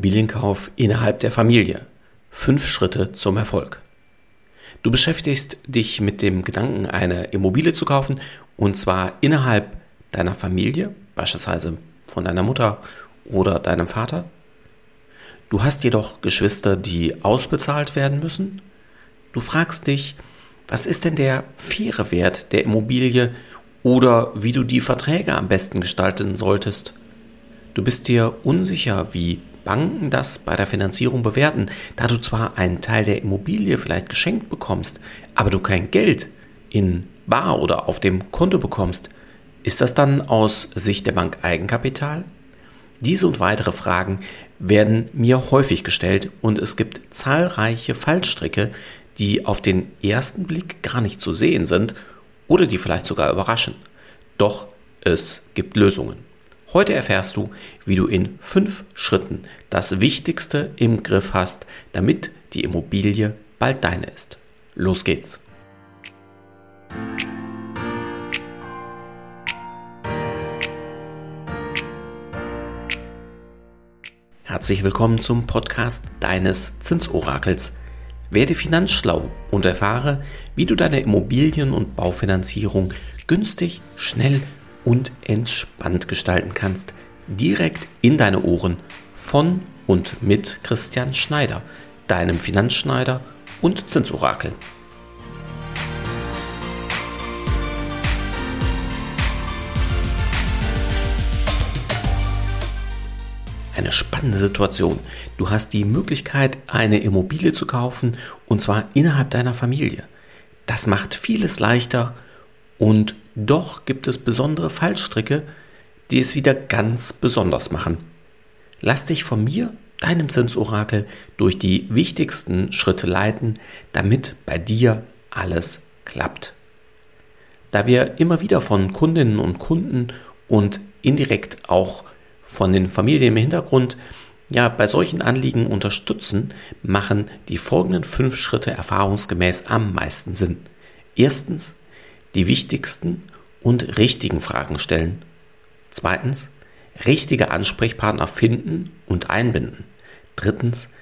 Immobilienkauf innerhalb der Familie. Fünf Schritte zum Erfolg. Du beschäftigst dich mit dem Gedanken, eine Immobilie zu kaufen und zwar innerhalb deiner Familie, beispielsweise von deiner Mutter oder deinem Vater. Du hast jedoch Geschwister, die ausbezahlt werden müssen. Du fragst dich, was ist denn der faire Wert der Immobilie oder wie du die Verträge am besten gestalten solltest. Du bist dir unsicher, wie Banken das bei der Finanzierung bewerten, da du zwar einen Teil der Immobilie vielleicht geschenkt bekommst, aber du kein Geld in Bar oder auf dem Konto bekommst. Ist das dann aus Sicht der Bank Eigenkapital? Diese und weitere Fragen werden mir häufig gestellt und es gibt zahlreiche Fallstricke, die auf den ersten Blick gar nicht zu sehen sind oder die vielleicht sogar überraschen. Doch es gibt Lösungen. Heute erfährst du, wie du in fünf Schritten das Wichtigste im Griff hast, damit die Immobilie bald deine ist. Los geht's! Herzlich willkommen zum Podcast deines Zinsorakels. Werde finanzschlau und erfahre, wie du deine Immobilien- und Baufinanzierung günstig, schnell und entspannt gestalten kannst. Direkt in deine Ohren von und mit Christian Schneider, deinem Finanzschneider und Zinsorakel. eine spannende Situation. Du hast die Möglichkeit, eine Immobilie zu kaufen und zwar innerhalb deiner Familie. Das macht vieles leichter und doch gibt es besondere Fallstricke, die es wieder ganz besonders machen. Lass dich von mir, deinem Zinsorakel, durch die wichtigsten Schritte leiten, damit bei dir alles klappt. Da wir immer wieder von Kundinnen und Kunden und indirekt auch von den Familien im Hintergrund ja bei solchen Anliegen unterstützen, machen die folgenden fünf Schritte erfahrungsgemäß am meisten Sinn. Erstens, die wichtigsten und richtigen Fragen stellen. Zweitens, richtige Ansprechpartner finden und einbinden. Drittens,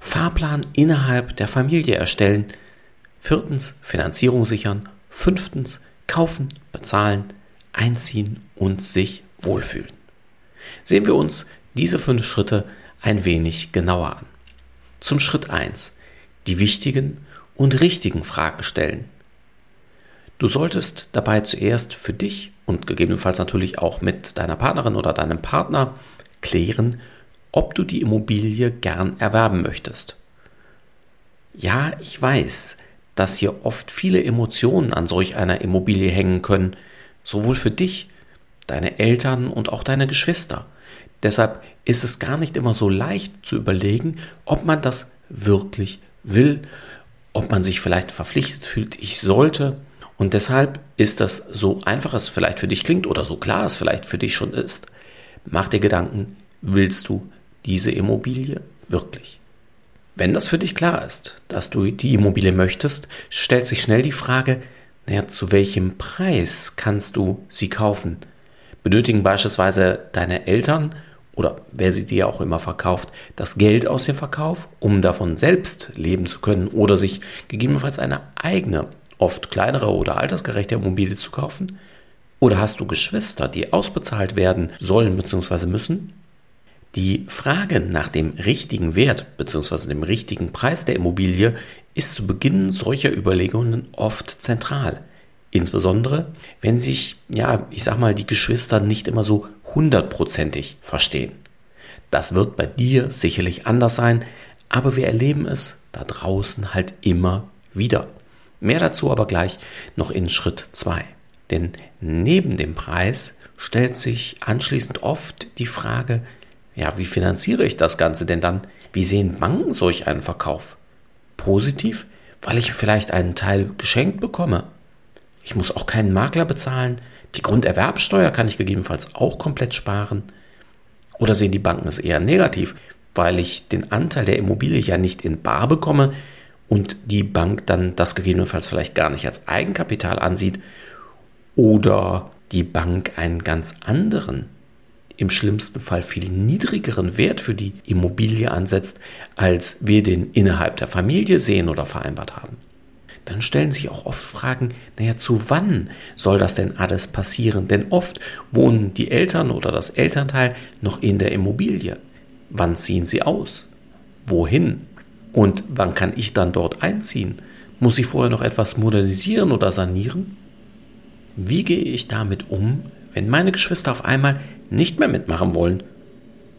Fahrplan innerhalb der Familie erstellen. Viertens, Finanzierung sichern. Fünftens, kaufen, bezahlen, einziehen und sich wohlfühlen. Sehen wir uns diese fünf Schritte ein wenig genauer an. Zum Schritt 1. Die wichtigen und richtigen Fragen stellen. Du solltest dabei zuerst für dich und gegebenenfalls natürlich auch mit deiner Partnerin oder deinem Partner klären, ob du die Immobilie gern erwerben möchtest. Ja, ich weiß, dass hier oft viele Emotionen an solch einer Immobilie hängen können, sowohl für dich deine Eltern und auch deine Geschwister. Deshalb ist es gar nicht immer so leicht zu überlegen, ob man das wirklich will, ob man sich vielleicht verpflichtet fühlt, ich sollte. Und deshalb ist das so einfach es vielleicht für dich klingt oder so klar es vielleicht für dich schon ist. Mach dir Gedanken, willst du diese Immobilie wirklich? Wenn das für dich klar ist, dass du die Immobilie möchtest, stellt sich schnell die Frage, naja, zu welchem Preis kannst du sie kaufen? benötigen beispielsweise deine Eltern oder wer sie dir auch immer verkauft, das Geld aus dem Verkauf, um davon selbst leben zu können oder sich gegebenenfalls eine eigene, oft kleinere oder altersgerechte Immobilie zu kaufen? Oder hast du Geschwister, die ausbezahlt werden sollen bzw. müssen? Die Frage nach dem richtigen Wert bzw. dem richtigen Preis der Immobilie ist zu Beginn solcher Überlegungen oft zentral. Insbesondere, wenn sich, ja, ich sag mal, die Geschwister nicht immer so hundertprozentig verstehen. Das wird bei dir sicherlich anders sein, aber wir erleben es da draußen halt immer wieder. Mehr dazu aber gleich noch in Schritt 2. Denn neben dem Preis stellt sich anschließend oft die Frage, ja, wie finanziere ich das Ganze denn dann? Wie sehen Banken solch einen Verkauf? Positiv, weil ich vielleicht einen Teil geschenkt bekomme ich muss auch keinen Makler bezahlen. Die Grunderwerbsteuer kann ich gegebenenfalls auch komplett sparen. Oder sehen die Banken es eher negativ, weil ich den Anteil der Immobilie ja nicht in Bar bekomme und die Bank dann das gegebenenfalls vielleicht gar nicht als Eigenkapital ansieht oder die Bank einen ganz anderen im schlimmsten Fall viel niedrigeren Wert für die Immobilie ansetzt, als wir den innerhalb der Familie sehen oder vereinbart haben. Dann stellen sich auch oft Fragen, naja, zu wann soll das denn alles passieren? Denn oft wohnen die Eltern oder das Elternteil noch in der Immobilie. Wann ziehen sie aus? Wohin? Und wann kann ich dann dort einziehen? Muss ich vorher noch etwas modernisieren oder sanieren? Wie gehe ich damit um, wenn meine Geschwister auf einmal nicht mehr mitmachen wollen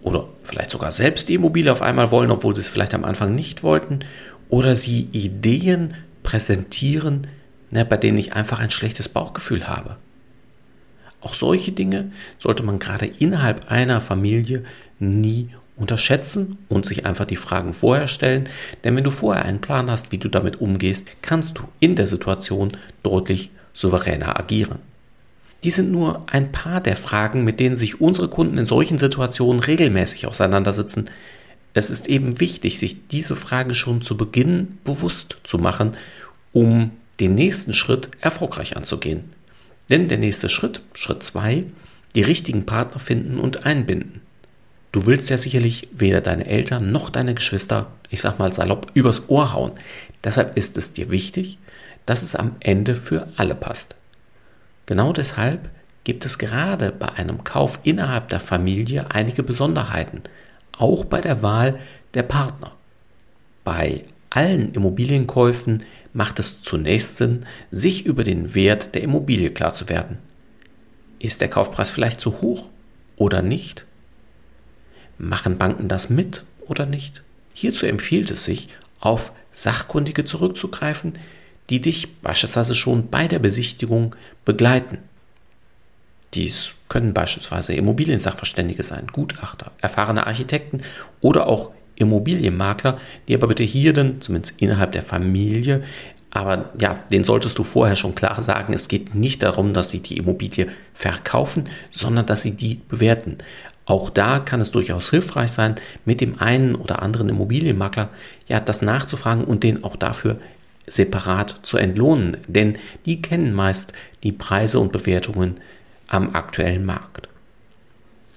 oder vielleicht sogar selbst die Immobilie auf einmal wollen, obwohl sie es vielleicht am Anfang nicht wollten, oder sie Ideen präsentieren, ne, bei denen ich einfach ein schlechtes Bauchgefühl habe. Auch solche Dinge sollte man gerade innerhalb einer Familie nie unterschätzen und sich einfach die Fragen vorher stellen, denn wenn du vorher einen Plan hast, wie du damit umgehst, kannst du in der Situation deutlich souveräner agieren. Die sind nur ein paar der Fragen, mit denen sich unsere Kunden in solchen Situationen regelmäßig auseinandersetzen. Es ist eben wichtig, sich diese Fragen schon zu Beginn bewusst zu machen, um den nächsten Schritt erfolgreich anzugehen. Denn der nächste Schritt, Schritt zwei, die richtigen Partner finden und einbinden. Du willst ja sicherlich weder deine Eltern noch deine Geschwister, ich sag mal salopp, übers Ohr hauen. Deshalb ist es dir wichtig, dass es am Ende für alle passt. Genau deshalb gibt es gerade bei einem Kauf innerhalb der Familie einige Besonderheiten, auch bei der Wahl der Partner. Bei allen Immobilienkäufen macht es zunächst Sinn, sich über den Wert der Immobilie klar zu werden. Ist der Kaufpreis vielleicht zu hoch oder nicht? Machen Banken das mit oder nicht? Hierzu empfiehlt es sich, auf Sachkundige zurückzugreifen, die dich beispielsweise schon bei der Besichtigung begleiten. Dies können beispielsweise Immobiliensachverständige sein, Gutachter, erfahrene Architekten oder auch Immobilienmakler, die aber bitte hier dann, zumindest innerhalb der Familie, aber ja, den solltest du vorher schon klar sagen, es geht nicht darum, dass sie die Immobilie verkaufen, sondern dass sie die bewerten. Auch da kann es durchaus hilfreich sein, mit dem einen oder anderen Immobilienmakler ja das nachzufragen und den auch dafür separat zu entlohnen, denn die kennen meist die Preise und Bewertungen am aktuellen Markt.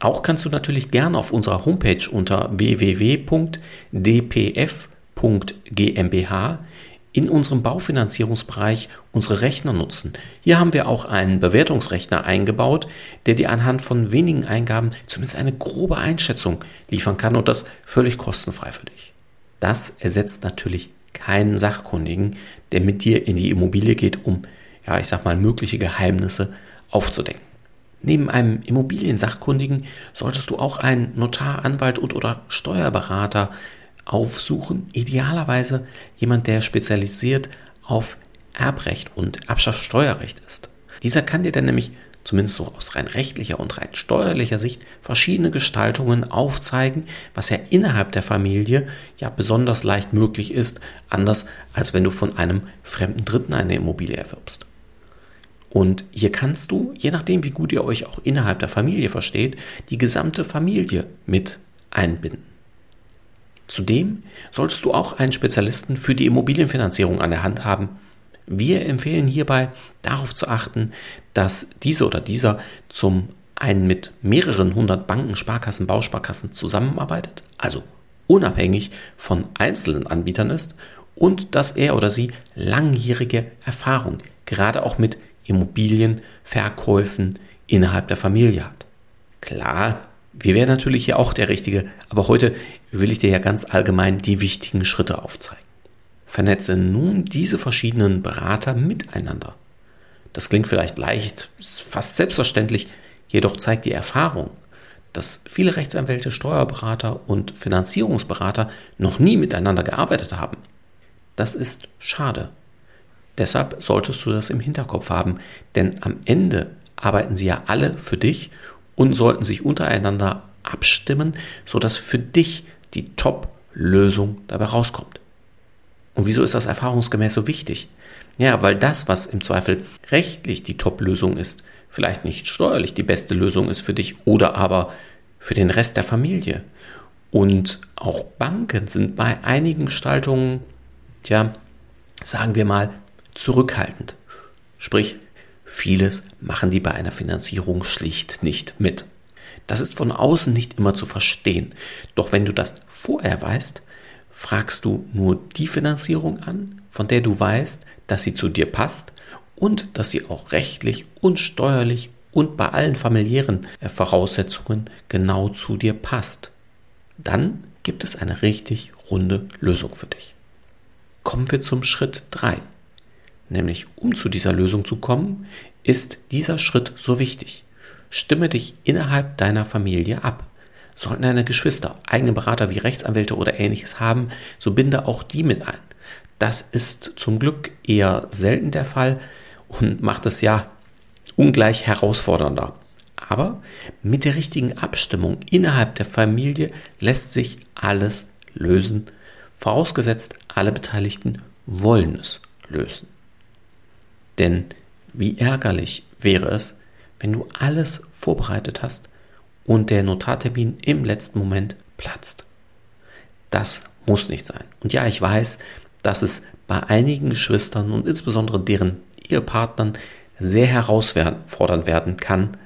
Auch kannst du natürlich gerne auf unserer Homepage unter www.dpf.gmbh in unserem Baufinanzierungsbereich unsere Rechner nutzen. Hier haben wir auch einen Bewertungsrechner eingebaut, der dir anhand von wenigen Eingaben zumindest eine grobe Einschätzung liefern kann und das völlig kostenfrei für dich. Das ersetzt natürlich keinen Sachkundigen, der mit dir in die Immobilie geht, um, ja, ich sag mal, mögliche Geheimnisse aufzudecken. Neben einem Immobiliensachkundigen solltest du auch einen Notar, Anwalt und oder Steuerberater aufsuchen. Idealerweise jemand, der spezialisiert auf Erbrecht und Erbschaftssteuerrecht ist. Dieser kann dir dann nämlich zumindest so aus rein rechtlicher und rein steuerlicher Sicht, verschiedene Gestaltungen aufzeigen, was ja innerhalb der Familie ja besonders leicht möglich ist, anders als wenn du von einem fremden Dritten eine Immobilie erwirbst. Und hier kannst du, je nachdem wie gut ihr euch auch innerhalb der Familie versteht, die gesamte Familie mit einbinden. Zudem solltest du auch einen Spezialisten für die Immobilienfinanzierung an der Hand haben, wir empfehlen hierbei darauf zu achten, dass diese oder dieser zum einen mit mehreren hundert Banken, Sparkassen, Bausparkassen zusammenarbeitet, also unabhängig von einzelnen Anbietern ist und dass er oder sie langjährige Erfahrung gerade auch mit Immobilienverkäufen innerhalb der Familie hat. Klar, wir wären natürlich hier auch der Richtige, aber heute will ich dir ja ganz allgemein die wichtigen Schritte aufzeigen. Vernetze nun diese verschiedenen Berater miteinander. Das klingt vielleicht leicht, fast selbstverständlich, jedoch zeigt die Erfahrung, dass viele Rechtsanwälte, Steuerberater und Finanzierungsberater noch nie miteinander gearbeitet haben. Das ist schade. Deshalb solltest du das im Hinterkopf haben, denn am Ende arbeiten sie ja alle für dich und sollten sich untereinander abstimmen, sodass für dich die Top-Lösung dabei rauskommt. Und wieso ist das erfahrungsgemäß so wichtig? Ja, weil das, was im Zweifel rechtlich die Top-Lösung ist, vielleicht nicht steuerlich die beste Lösung ist für dich oder aber für den Rest der Familie. Und auch Banken sind bei einigen Gestaltungen, tja, sagen wir mal, zurückhaltend. Sprich, vieles machen die bei einer Finanzierung schlicht nicht mit. Das ist von außen nicht immer zu verstehen. Doch wenn du das vorher weißt, fragst du nur die Finanzierung an, von der du weißt, dass sie zu dir passt und dass sie auch rechtlich und steuerlich und bei allen familiären äh, Voraussetzungen genau zu dir passt. Dann gibt es eine richtig runde Lösung für dich. Kommen wir zum Schritt 3. Nämlich um zu dieser Lösung zu kommen, ist dieser Schritt so wichtig. Stimme dich innerhalb deiner Familie ab. Sollten deine Geschwister eigene Berater wie Rechtsanwälte oder ähnliches haben, so binde auch die mit ein. Das ist zum Glück eher selten der Fall und macht es ja ungleich herausfordernder. Aber mit der richtigen Abstimmung innerhalb der Familie lässt sich alles lösen, vorausgesetzt alle Beteiligten wollen es lösen. Denn wie ärgerlich wäre es, wenn du alles vorbereitet hast und der Notartermin im letzten Moment platzt. Das muss nicht sein. Und ja, ich weiß, dass es bei einigen Geschwistern und insbesondere deren Ehepartnern sehr herausfordernd werden kann.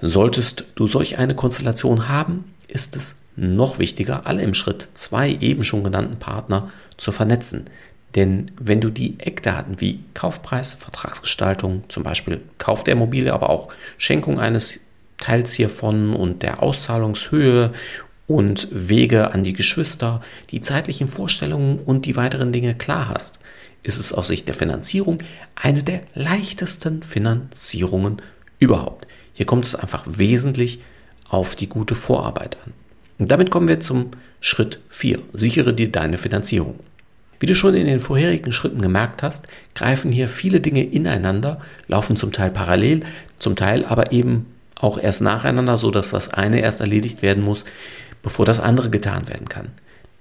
Solltest du solch eine Konstellation haben, ist es noch wichtiger, alle im Schritt zwei eben schon genannten Partner zu vernetzen. Denn wenn du die Eckdaten wie Kaufpreis, Vertragsgestaltung, zum Beispiel Kauf der Immobilie, aber auch Schenkung eines Teils hiervon und der Auszahlungshöhe und Wege an die Geschwister, die zeitlichen Vorstellungen und die weiteren Dinge klar hast, ist es aus Sicht der Finanzierung eine der leichtesten Finanzierungen überhaupt. Hier kommt es einfach wesentlich auf die gute Vorarbeit an. Und damit kommen wir zum Schritt 4. Sichere dir deine Finanzierung. Wie du schon in den vorherigen Schritten gemerkt hast, greifen hier viele Dinge ineinander, laufen zum Teil parallel, zum Teil aber eben auch erst nacheinander, so dass das eine erst erledigt werden muss, bevor das andere getan werden kann.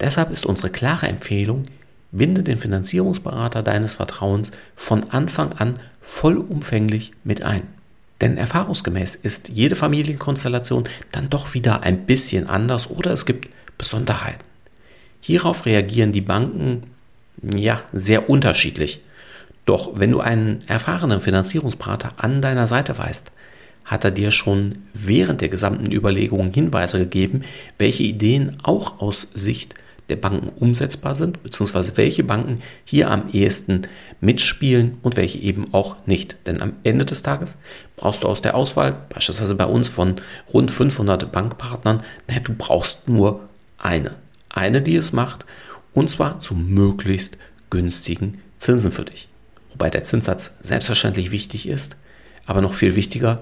Deshalb ist unsere klare Empfehlung, binde den Finanzierungsberater deines Vertrauens von Anfang an vollumfänglich mit ein. Denn erfahrungsgemäß ist jede Familienkonstellation dann doch wieder ein bisschen anders oder es gibt Besonderheiten. Hierauf reagieren die Banken ja sehr unterschiedlich. Doch wenn du einen erfahrenen Finanzierungsberater an deiner Seite weißt, hat er dir schon während der gesamten Überlegungen Hinweise gegeben, welche Ideen auch aus Sicht der Banken umsetzbar sind, beziehungsweise welche Banken hier am ehesten mitspielen und welche eben auch nicht. Denn am Ende des Tages brauchst du aus der Auswahl, beispielsweise bei uns von rund 500 Bankpartnern, naja, du brauchst nur eine. Eine, die es macht und zwar zu möglichst günstigen Zinsen für dich. Wobei der Zinssatz selbstverständlich wichtig ist, aber noch viel wichtiger,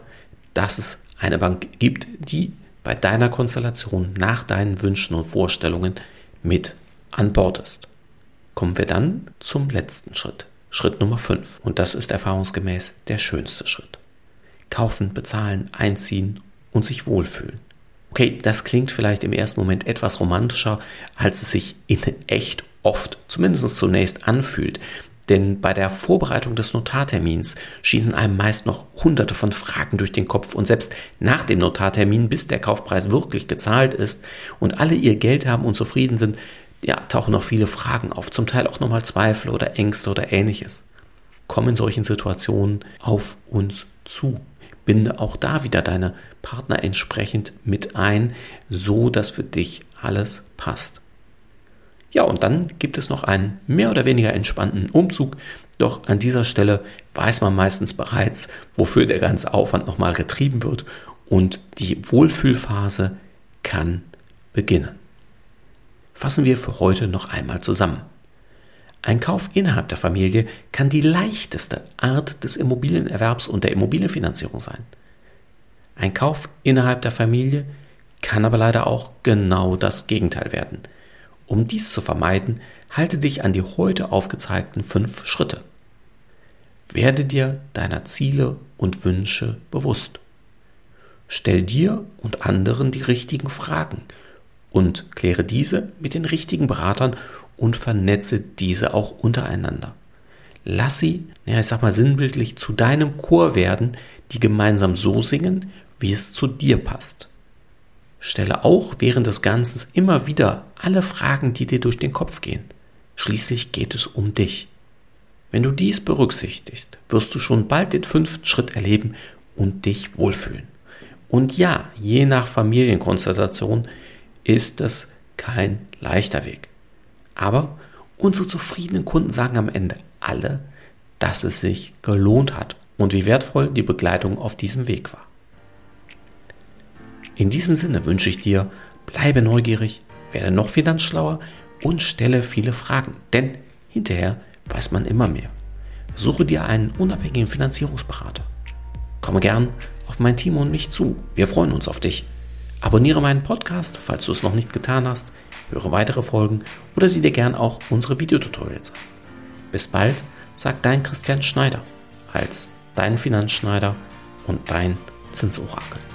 dass es eine Bank gibt, die bei deiner Konstellation nach deinen Wünschen und Vorstellungen mit an Bord ist. Kommen wir dann zum letzten Schritt. Schritt Nummer 5. Und das ist erfahrungsgemäß der schönste Schritt. Kaufen, bezahlen, einziehen und sich wohlfühlen. Okay, das klingt vielleicht im ersten Moment etwas romantischer, als es sich in echt oft, zumindest zunächst, anfühlt. Denn bei der Vorbereitung des Notartermins schießen einem meist noch hunderte von Fragen durch den Kopf und selbst nach dem Notartermin, bis der Kaufpreis wirklich gezahlt ist und alle ihr Geld haben und zufrieden sind, ja, tauchen noch viele Fragen auf, zum Teil auch nochmal Zweifel oder Ängste oder ähnliches. Kommen solchen Situationen auf uns zu. Binde auch da wieder deine Partner entsprechend mit ein, so dass für dich alles passt. Ja, und dann gibt es noch einen mehr oder weniger entspannten Umzug. Doch an dieser Stelle weiß man meistens bereits, wofür der ganze Aufwand nochmal getrieben wird und die Wohlfühlphase kann beginnen. Fassen wir für heute noch einmal zusammen. Ein Kauf innerhalb der Familie kann die leichteste Art des Immobilienerwerbs und der Immobilienfinanzierung sein. Ein Kauf innerhalb der Familie kann aber leider auch genau das Gegenteil werden – um dies zu vermeiden, halte dich an die heute aufgezeigten fünf Schritte. Werde dir deiner Ziele und Wünsche bewusst. Stell dir und anderen die richtigen Fragen und kläre diese mit den richtigen Beratern und vernetze diese auch untereinander. Lass sie, ja, ich sag mal sinnbildlich, zu deinem Chor werden, die gemeinsam so singen, wie es zu dir passt. Stelle auch während des Ganzen immer wieder alle Fragen, die dir durch den Kopf gehen. Schließlich geht es um dich. Wenn du dies berücksichtigst, wirst du schon bald den fünften Schritt erleben und dich wohlfühlen. Und ja, je nach Familienkonstellation ist es kein leichter Weg. Aber unsere zufriedenen Kunden sagen am Ende alle, dass es sich gelohnt hat und wie wertvoll die Begleitung auf diesem Weg war. In diesem Sinne wünsche ich dir, bleibe neugierig, werde noch finanzschlauer und stelle viele Fragen, denn hinterher weiß man immer mehr. Suche dir einen unabhängigen Finanzierungsberater. Komme gern auf mein Team und mich zu. Wir freuen uns auf dich. Abonniere meinen Podcast, falls du es noch nicht getan hast, höre weitere Folgen oder sieh dir gern auch unsere Videotutorials an. Bis bald, sagt dein Christian Schneider als dein Finanzschneider und dein Zinsorakel.